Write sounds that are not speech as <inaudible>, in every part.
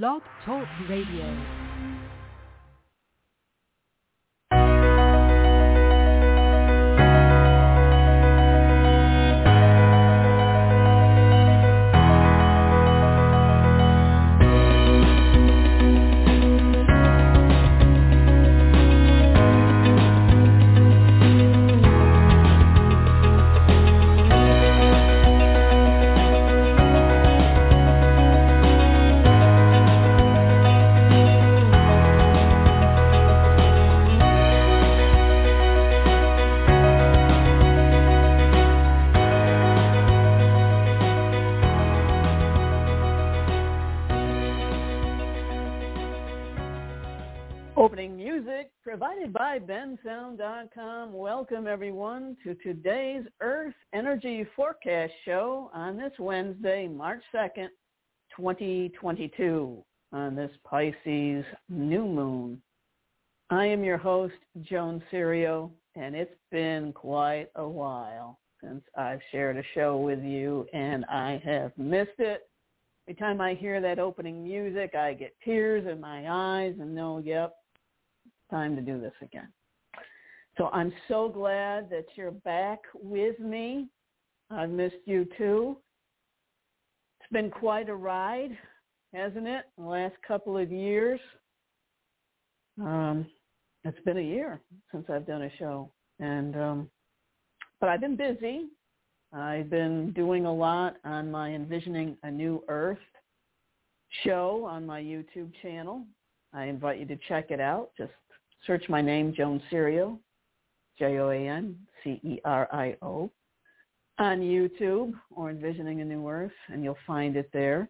Blog Talk Radio. bensound.com. Welcome everyone to today's Earth Energy Forecast Show on this Wednesday, March 2nd, 2022 on this Pisces new moon. I am your host, Joan Cerio, and it's been quite a while since I've shared a show with you and I have missed it. Every time I hear that opening music, I get tears in my eyes and know, yep, time to do this again. So I'm so glad that you're back with me. I've missed you too. It's been quite a ride, hasn't it? The last couple of years. Um, it's been a year since I've done a show, and um, but I've been busy. I've been doing a lot on my Envisioning a New Earth show on my YouTube channel. I invite you to check it out. Just search my name, Joan Cerio, J-O-A-N-C-E-R-I-O, on YouTube or Envisioning a New Earth, and you'll find it there.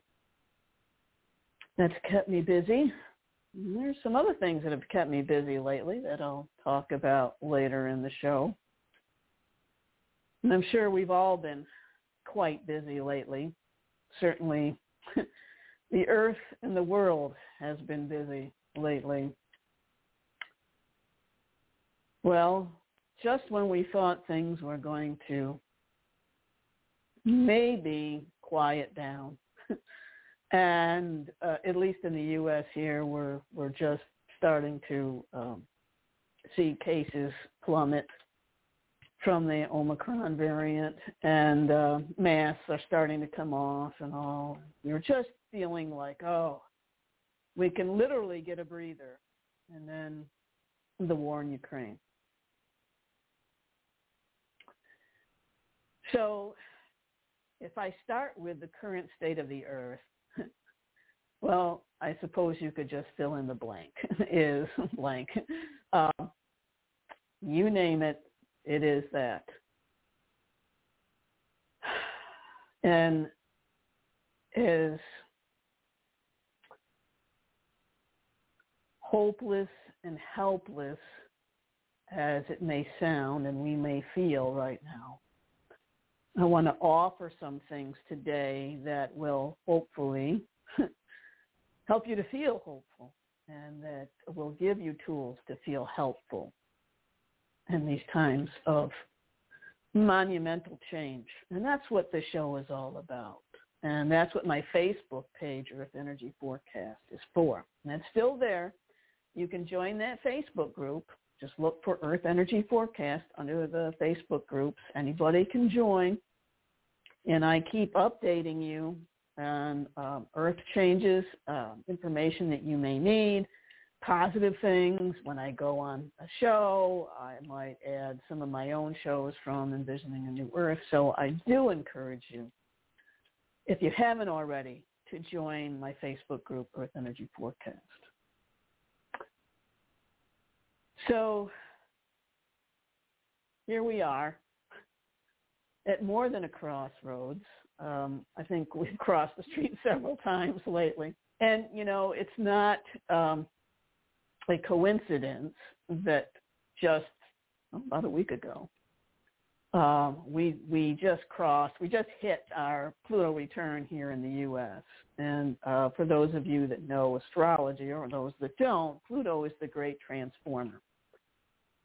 That's kept me busy. And there's some other things that have kept me busy lately that I'll talk about later in the show. And I'm sure we've all been quite busy lately. Certainly <laughs> the earth and the world has been busy lately. Well, just when we thought things were going to maybe quiet down, <laughs> and uh, at least in the U.S. here, we're we're just starting to um, see cases plummet from the Omicron variant, and uh, masks are starting to come off and all. You're just feeling like, oh, we can literally get a breather, and then the war in Ukraine. So if I start with the current state of the earth, <laughs> well, I suppose you could just fill in the blank. <laughs> is blank. Um, you name it, it is that. <sighs> And as hopeless and helpless as it may sound and we may feel right now, I want to offer some things today that will hopefully <laughs> help you to feel hopeful and that will give you tools to feel helpful in these times of monumental change. And that's what the show is all about. And that's what my Facebook page, Earth Energy Forecast, is for. And it's still there. You can join that Facebook group. Just look for Earth Energy Forecast under the Facebook groups. Anybody can join. And I keep updating you on um, Earth changes, uh, information that you may need, positive things. When I go on a show, I might add some of my own shows from Envisioning a New Earth. So I do encourage you, if you haven't already, to join my Facebook group, Earth Energy Forecast. So here we are at more than a crossroads. Um, I think we've <laughs> crossed the street several times lately. And, you know, it's not um, a coincidence that just about a week ago, um, we we just crossed, we just hit our Pluto return here in the U.S. And uh, for those of you that know astrology or those that don't, Pluto is the great transformer.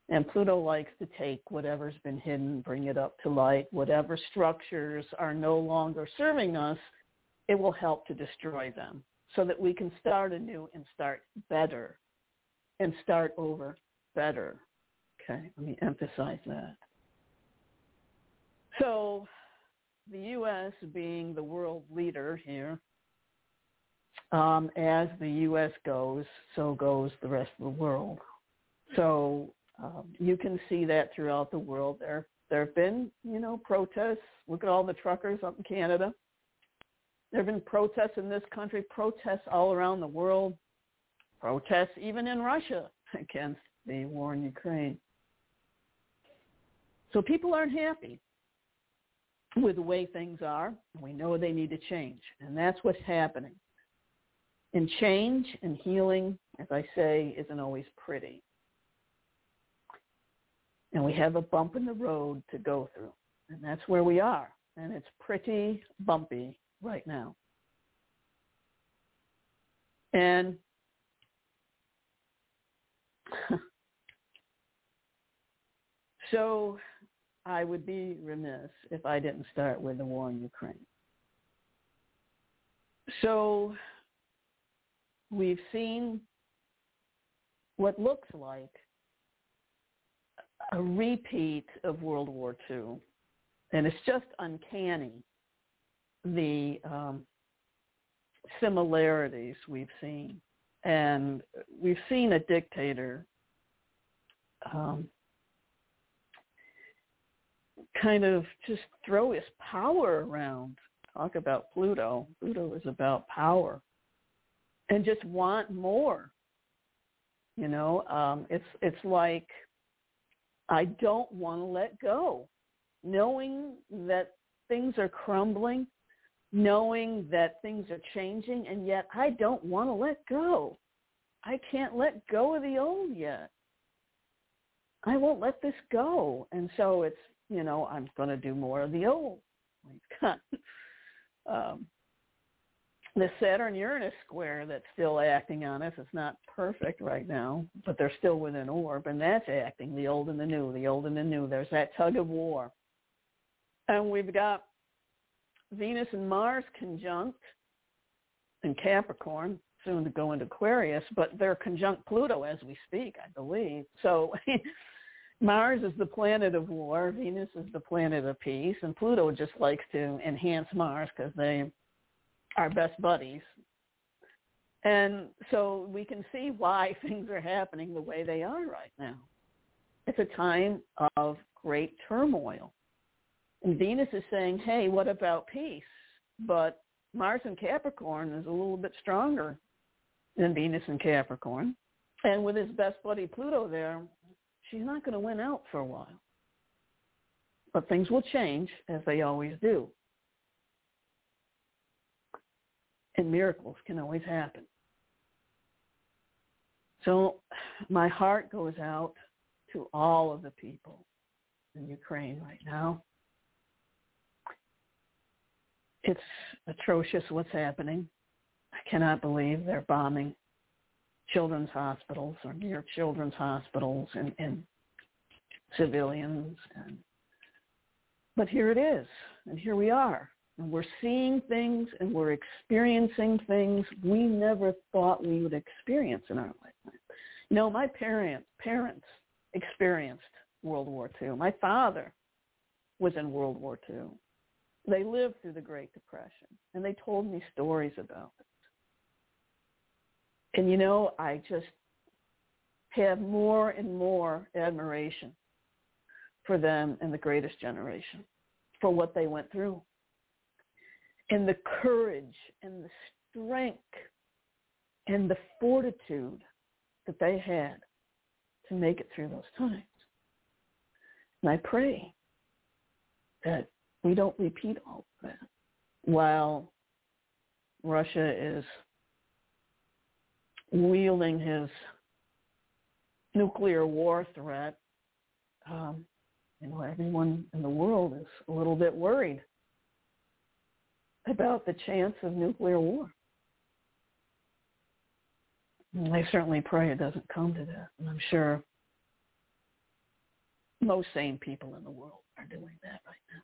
And Pluto likes to take whatever's been hidden, bring it up to light. Whatever structures are no longer serving us, it will help to destroy them. so that we can start anew and start better and start over better. Okay, let me emphasize that. So the U.S. being the world leader here, um, as the U.S. goes, so goes the rest of the world. So um, you can see that throughout the world. There, there have been, you know, protests. Look at all the truckers up in Canada. There have been protests in this country, protests all around the world, protests even in Russia <laughs> against the war in Ukraine. So people aren't happy with the way things are. We know they need to change, and that's what's happening. And change and healing, as I say, isn't always pretty. And we have a bump in the road to go through, and that's where we are. And it's pretty bumpy right now. And <laughs> so I would be remiss if I didn't start with the war in Ukraine. So we've seen what looks like a repeat of World War II. And it's just uncanny, the um, similarities we've seen. And we've seen a dictator um, kind of just throw his power around. Talk about Pluto. Pluto is about power and just want more. You know, um, it's it's like I don't want to let go, knowing that things are crumbling, knowing that things are changing, and yet I don't want to let go. I can't let go of the old yet. I won't let this go, and so it's you know, I'm going to do more of the old. <laughs> <laughs> Um, the Saturn Uranus square that's still acting on us. It's not perfect right now, but they're still within orb, and that's acting the old and the new, the old and the new. There's that tug of war. And we've got Venus and Mars conjunct in Capricorn, soon to go into Aquarius, but they're conjunct Pluto as we speak, I believe. So <laughs> Mars is the planet of war, Venus is the planet of peace, and Pluto just likes to enhance Mars because they are best buddies. And so we can see why <laughs> things are happening the way they are right now. It's a time of great turmoil. And Venus is saying, hey, what about peace? But Mars in Capricorn is a little bit stronger than Venus in Capricorn. And with his best buddy Pluto there, she's not going to win out for a while. But things will change as they always do. And miracles can always happen. So my heart goes out to all of the people in Ukraine right now. It's atrocious what's happening. I cannot believe they're bombing children's hospitals or near children's hospitals and, and civilians. And, but here it is, and here we are. And we're seeing things and we're experiencing things we never thought we would experience in our lifetime. You know, my parents parents experienced World War II. My father was in World War II. They lived through the Great Depression, and they told me stories about it. And you know, I just have more and more admiration for them and the greatest generation, for what they went through. And the courage and the strength and the fortitude that they had to make it through those times. And I pray that we don't repeat all of that while Russia is wielding his nuclear war threat, um, you know, everyone in the world is a little bit worried about the chance of nuclear war. And I certainly pray it doesn't come to that. And I'm sure most sane people in the world are doing that right now.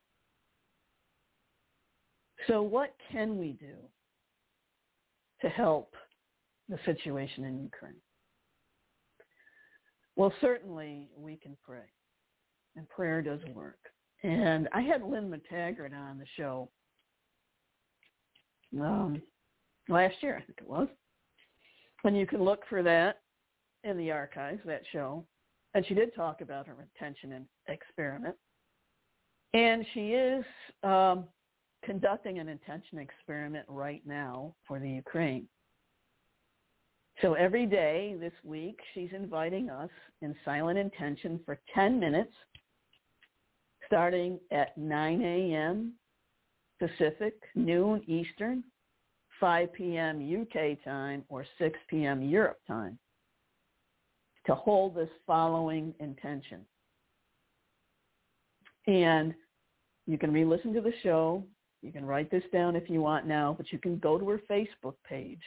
So what can we do to help the situation in Ukraine? Well, certainly we can pray, and prayer does work. And I had Lynne McTaggart on the show um, last year, I think it was. And you can look for that in the archives, that show. And she did talk about her intention experiment. And she is um, conducting an intention experiment right now for the Ukraine. So every day this week, she's inviting us in silent intention for 10 minutes, starting at 9 a.m. Pacific, noon Eastern, 5 p.m. UK time, or 6 p.m. Europe time, to hold this following intention. And you can re-listen to the show. You can write this down if you want now, but you can go to her Facebook page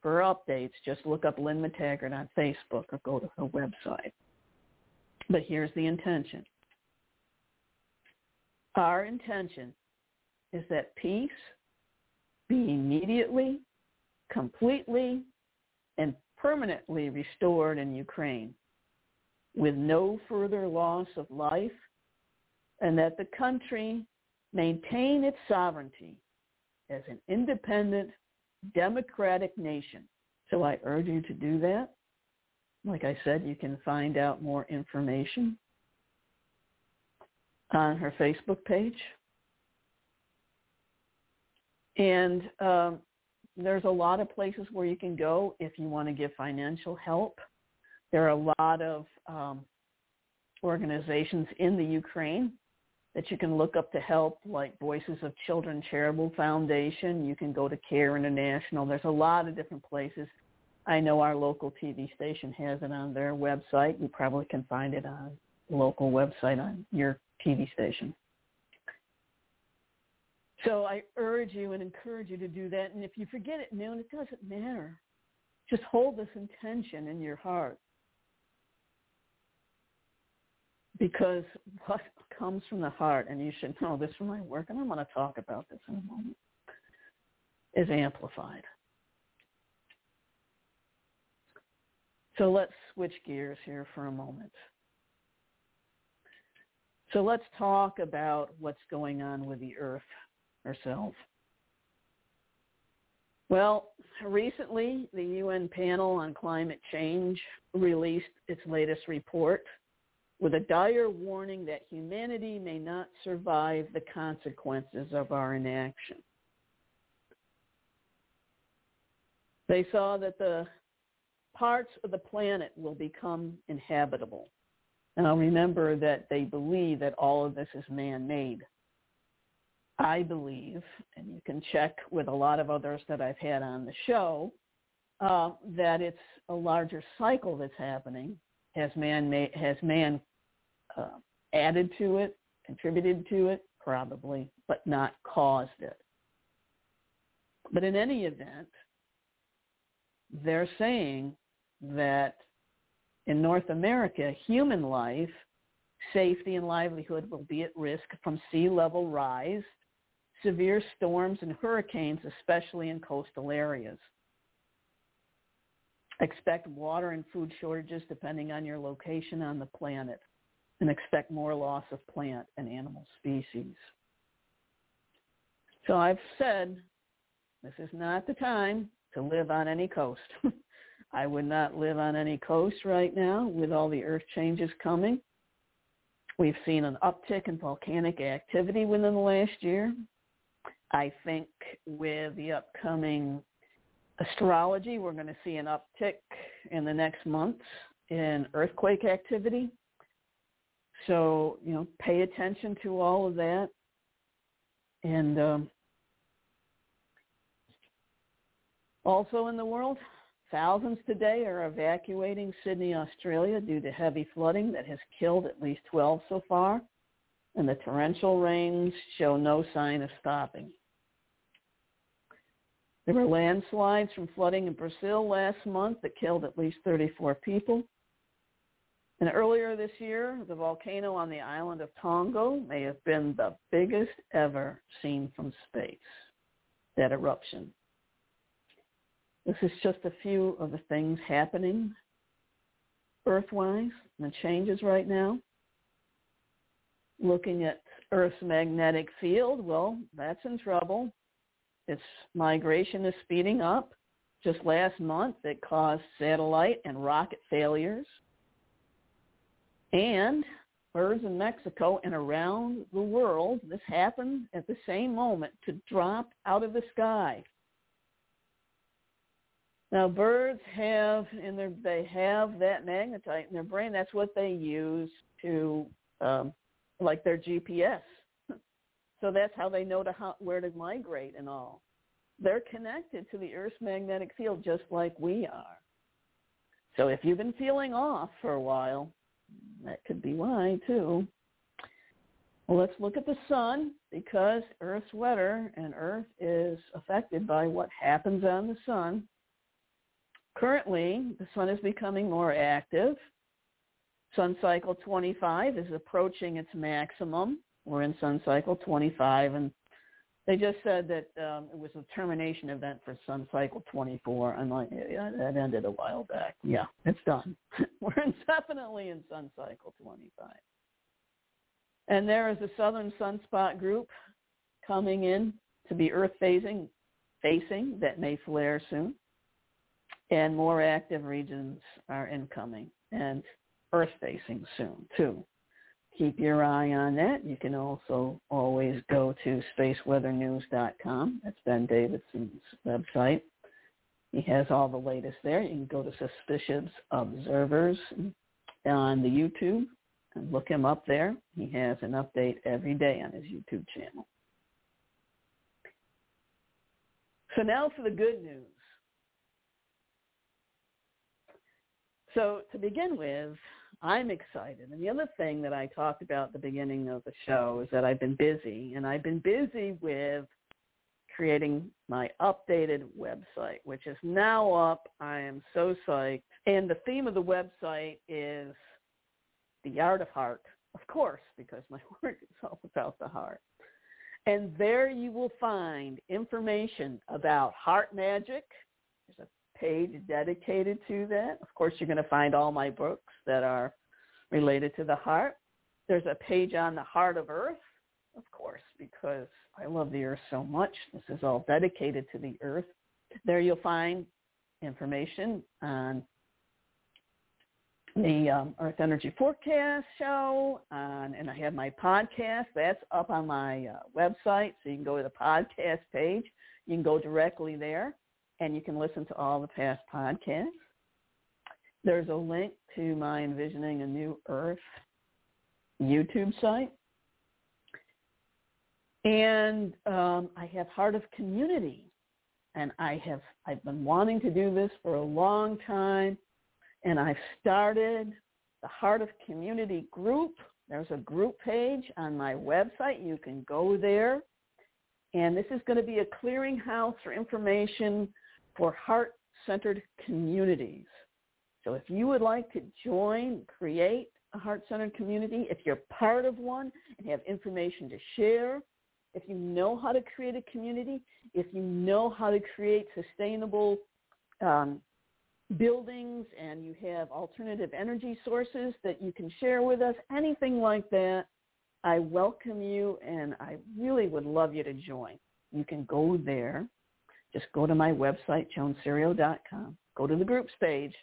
for updates, just look up Lynne McTaggart on Facebook or go to her website. But here's the intention. Our intention is that peace be immediately, completely, and permanently restored in Ukraine with no further loss of life and that the country maintain its sovereignty as an independent democratic nation. So I urge you to do that. Like I said, you can find out more information on her Facebook page. And um, there's a lot of places where you can go if you want to give financial help. There are a lot of um, organizations in the Ukraine that you can look up to help, like Voices of Children Charitable Foundation. You can go to Care International. There's a lot of different places. I know our local TV station has it on their website. You probably can find it on the local website on your TV station. So I urge you and encourage you to do that. And if you forget it noon, it doesn't matter. Just hold this intention in your heart. Because what comes from the heart, and you should know this from my work, and I'm going to talk about this in a moment, is amplified. So let's switch gears here for a moment. So let's talk about what's going on with the earth herself. Well, recently the UN panel on climate change released its latest report with a dire warning that humanity may not survive the consequences of our inaction. They saw that the parts of the planet will become inhabitable. Now remember that they believe that all of this is man-made. I believe, and you can check with a lot of others that I've had on the show, uh, that it's a larger cycle that's happening. Has man made, has man uh, added to it, contributed to it? Probably, but not caused it. But in any event, they're saying that in North America, human life, safety and livelihood will be at risk from sea level rise, severe storms and hurricanes, especially in coastal areas. Expect water and food shortages depending on your location on the planet and expect more loss of plant and animal species. So I've said this is not the time to live on any coast. <laughs> I would not live on any coast right now with all the earth changes coming. We've seen an uptick in volcanic activity within the last year. I think with the upcoming astrology, we're going to see an uptick in the next months in earthquake activity. So, you know, pay attention to all of that. And um, also in the world, thousands today are evacuating Sydney, Australia due to heavy flooding that has killed at least 12 so far. And the torrential rains show no sign of stopping. There were landslides from flooding in Brazil last month that killed at least 34 people. And earlier this year, the volcano on the island of Tonga may have been the biggest ever seen from space, that eruption. This is just a few of the things happening Earth-wise, the changes right now. Looking at Earth's magnetic field, well, that's in trouble. Its migration is speeding up. Just last month, it caused satellite and rocket failures. And birds in Mexico and around the world, this happened at the same moment to drop out of the sky. Now birds have in their they have that magnetite in their brain. That's what they use to um, like their GPS. So that's how they know to how, where to migrate and all. They're connected to the Earth's magnetic field just like we are. So if you've been feeling off for a while, that could be why too. Well, let's look at the sun because Earth's weather and Earth is affected by what happens on the sun. Currently, the sun is becoming more active. Sun cycle 25 is approaching its maximum. We're in sun cycle 25, and they just said that um, it was a termination event for sun cycle 24. I'm like, yeah, that ended a while back. Yeah, it's done. <laughs> We're definitely in sun cycle 25. And there is a southern sunspot group coming in to be Earth phasing, facing that may flare soon and more active regions are incoming and Earth facing soon too. Keep your eye on that. You can also always go to spaceweathernews.com. That's Ben Davidson's website. He has all the latest there. You can go to Suspicious Observers on the YouTube and look him up there. He has an update every day on his YouTube channel. So now for the good news. So to begin with, I'm excited. And the other thing that I talked about at the beginning of the show is that I've been busy, and I've been busy with creating my updated website, which is now up. I am so psyched. And the theme of the website is the art of heart, of course, because my <laughs> work is all about the heart. And there you will find information about heart magic. There's a page dedicated to that. Of course, you're going to find all my books that are related to the heart. There's a page on the heart of earth, of course, because I love the earth so much. This is all dedicated to the earth. There you'll find information on the um, Earth Energy Forecast show, on, and I have my podcast. That's up on my uh, website, so you can go to the podcast page. You can go directly there and you can listen to all the past podcasts. There's a link to my Envisioning a New Earth YouTube site. And um, I have Heart of Community. And I have I've been wanting to do this for a long time. And I've started the Heart of Community group. There's a group page on my website. You can go there. And this is going to be a clearinghouse for information for heart-centered communities. So if you would like to join, create a heart-centered community, if you're part of one and have information to share, if you know how to create a community, if you know how to create sustainable um, buildings and you have alternative energy sources that you can share with us, anything like that, I welcome you and I really would love you to join. You can go there. Just go to my website, joancerio.com, go to the groups page,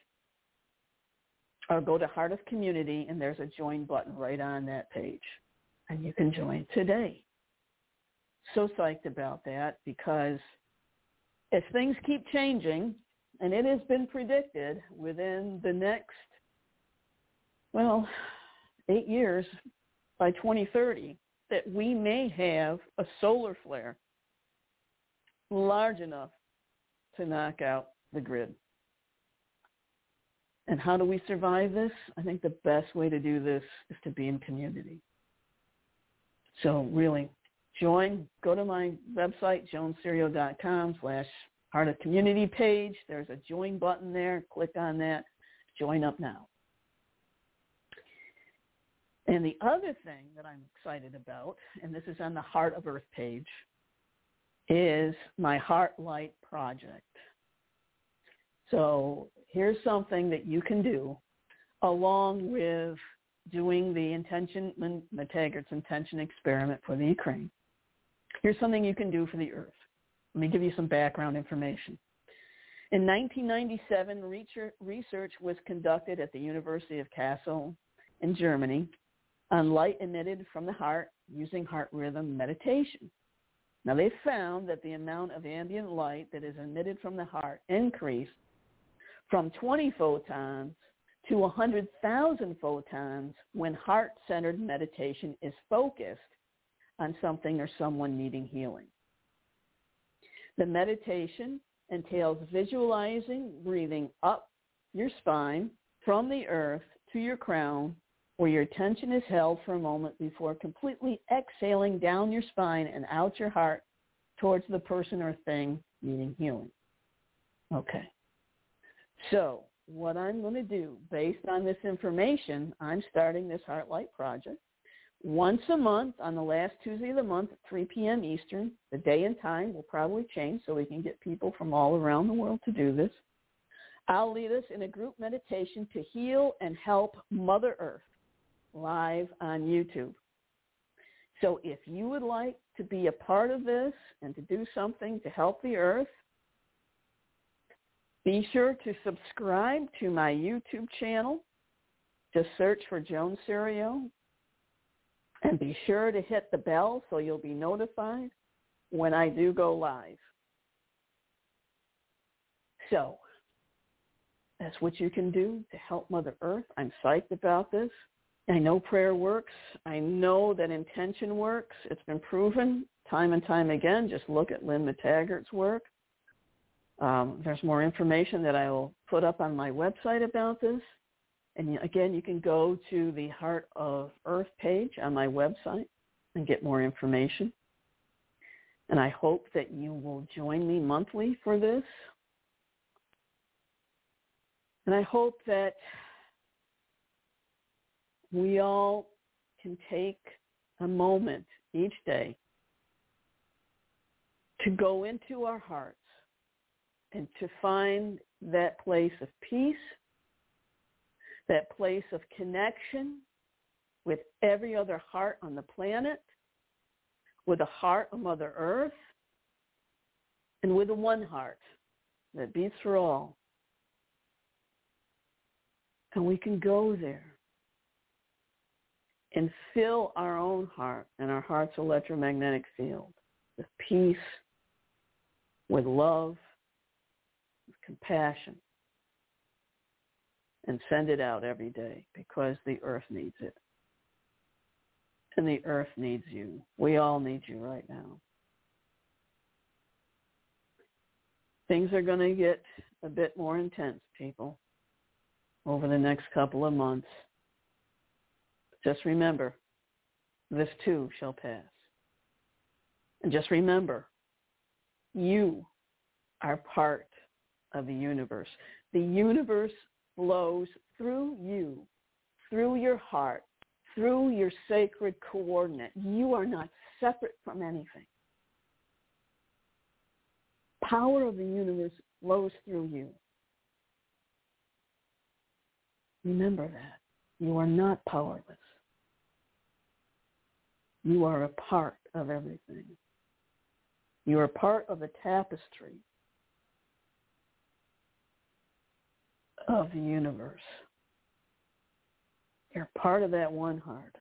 or go to Heart of Community, and there's a join button right on that page. And you can join today. So psyched about that because as things keep changing, and it has been predicted within the next, well, eight years by 2030, that we may have a solar flare large enough to knock out the grid. And how do we survive this? I think the best way to do this is to be in community. So really, join, go to my website, joancerio.com slash Heart of Community page. There's a join button there. Click on that. Join up now. And the other thing that I'm excited about, and this is on the Heart of Earth page, is my Heart Light project. So here's something that you can do along with doing the intention, McTaggart's intention experiment for the Ukraine. Here's something you can do for the earth. Let me give you some background information. In 1997, research was conducted at the University of Kassel in Germany on light emitted from the heart using heart rhythm meditation. Now they found that the amount of ambient light that is emitted from the heart increased from 20 photons to 100,000 photons when heart-centered meditation is focused on something or someone needing healing. The meditation entails visualizing breathing up your spine from the earth to your crown where your attention is held for a moment before completely exhaling down your spine and out your heart towards the person or thing needing healing. Okay. So what I'm going to do based on this information, I'm starting this Heartlight project once a month on the last Tuesday of the month at 3 p.m. Eastern. The day and time will probably change so we can get people from all around the world to do this. I'll lead us in a group meditation to heal and help Mother Earth live on YouTube. So if you would like to be a part of this and to do something to help the earth, be sure to subscribe to my YouTube channel. Just search for Joan Cerio. And be sure to hit the bell so you'll be notified when I do go live. So that's what you can do to help Mother Earth. I'm psyched about this. I know prayer works. I know that intention works. It's been proven time and time again. Just look at Lynne McTaggart's work. Um, there's more information that I will put up on my website about this. And again, you can go to the Heart of Earth page on my website and get more information. And I hope that you will join me monthly for this. And I hope that we all can take a moment each day to go into our hearts and to find that place of peace, that place of connection with every other heart on the planet, with the heart of Mother Earth, and with the one heart that beats for all. And we can go there and fill our own heart and our heart's electromagnetic field with peace, with love, compassion, and send it out every day because the earth needs it. And the earth needs you. We all need you right now. Things are going to get a bit more intense, people, over the next couple of months. Just remember, this too shall pass. And just remember, you are part of the universe. The universe flows through you, through your heart, through your sacred coordinate. You are not separate from anything. Power of the universe flows through you. Remember that. You are not powerless. You are a part of everything. You are part of the tapestry of the universe. You're part of that one heart.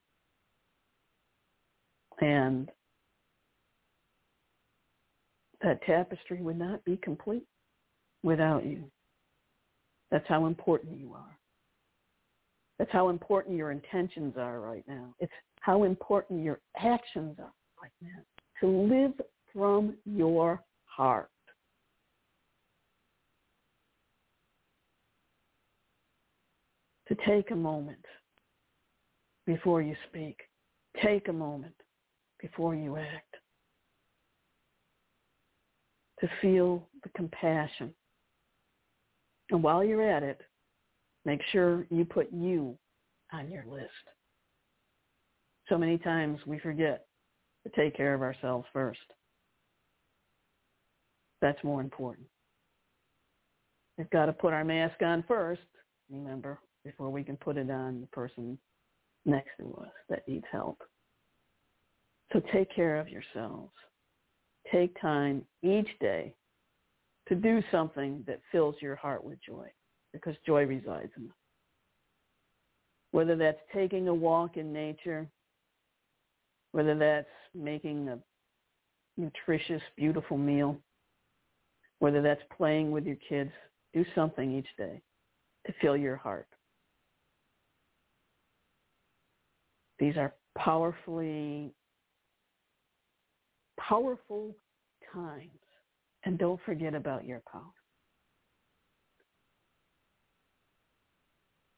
And that tapestry would not be complete without you. That's how important you are. That's how important your intentions are right now. It's how important your actions are right now. To live from your heart. To take a moment before you speak. Take a moment before you act. To feel the compassion. And while you're at it, make sure you put you on your list so many times we forget to take care of ourselves first. That's more important. we've got to put our mask on first, remember, before we can put it on the person next to us that needs help. So take care of yourselves. Take time each day to do something that fills your heart with joy because joy resides in us. Whether that's taking a walk in nature, whether that's making a nutritious, beautiful meal, whether that's playing with your kids, do something each day to fill your heart. These are powerfully, powerful times. And don't forget about your power.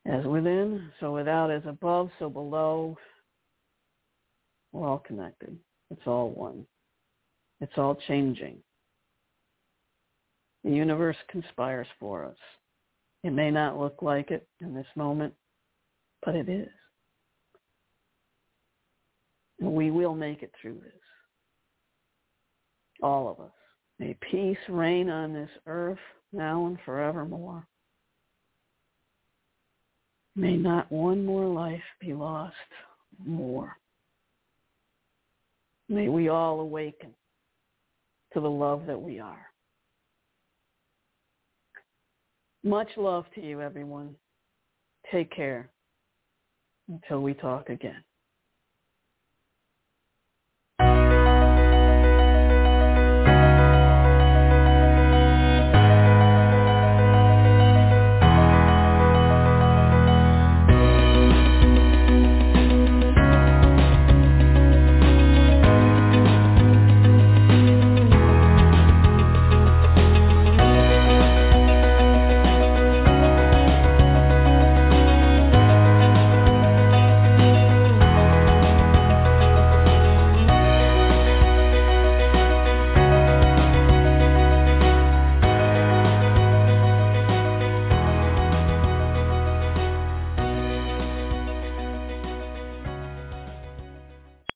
As within, so without, as above, so below. We're all connected. It's all one. It's all changing. The universe conspires for us. It may not look like it in this moment, but it is. We will make it through this. All of us. May peace reign on this earth now and forevermore. May not one more life be lost more. May we all awaken to the love that we are. Much love to you, everyone. Take care until we talk again.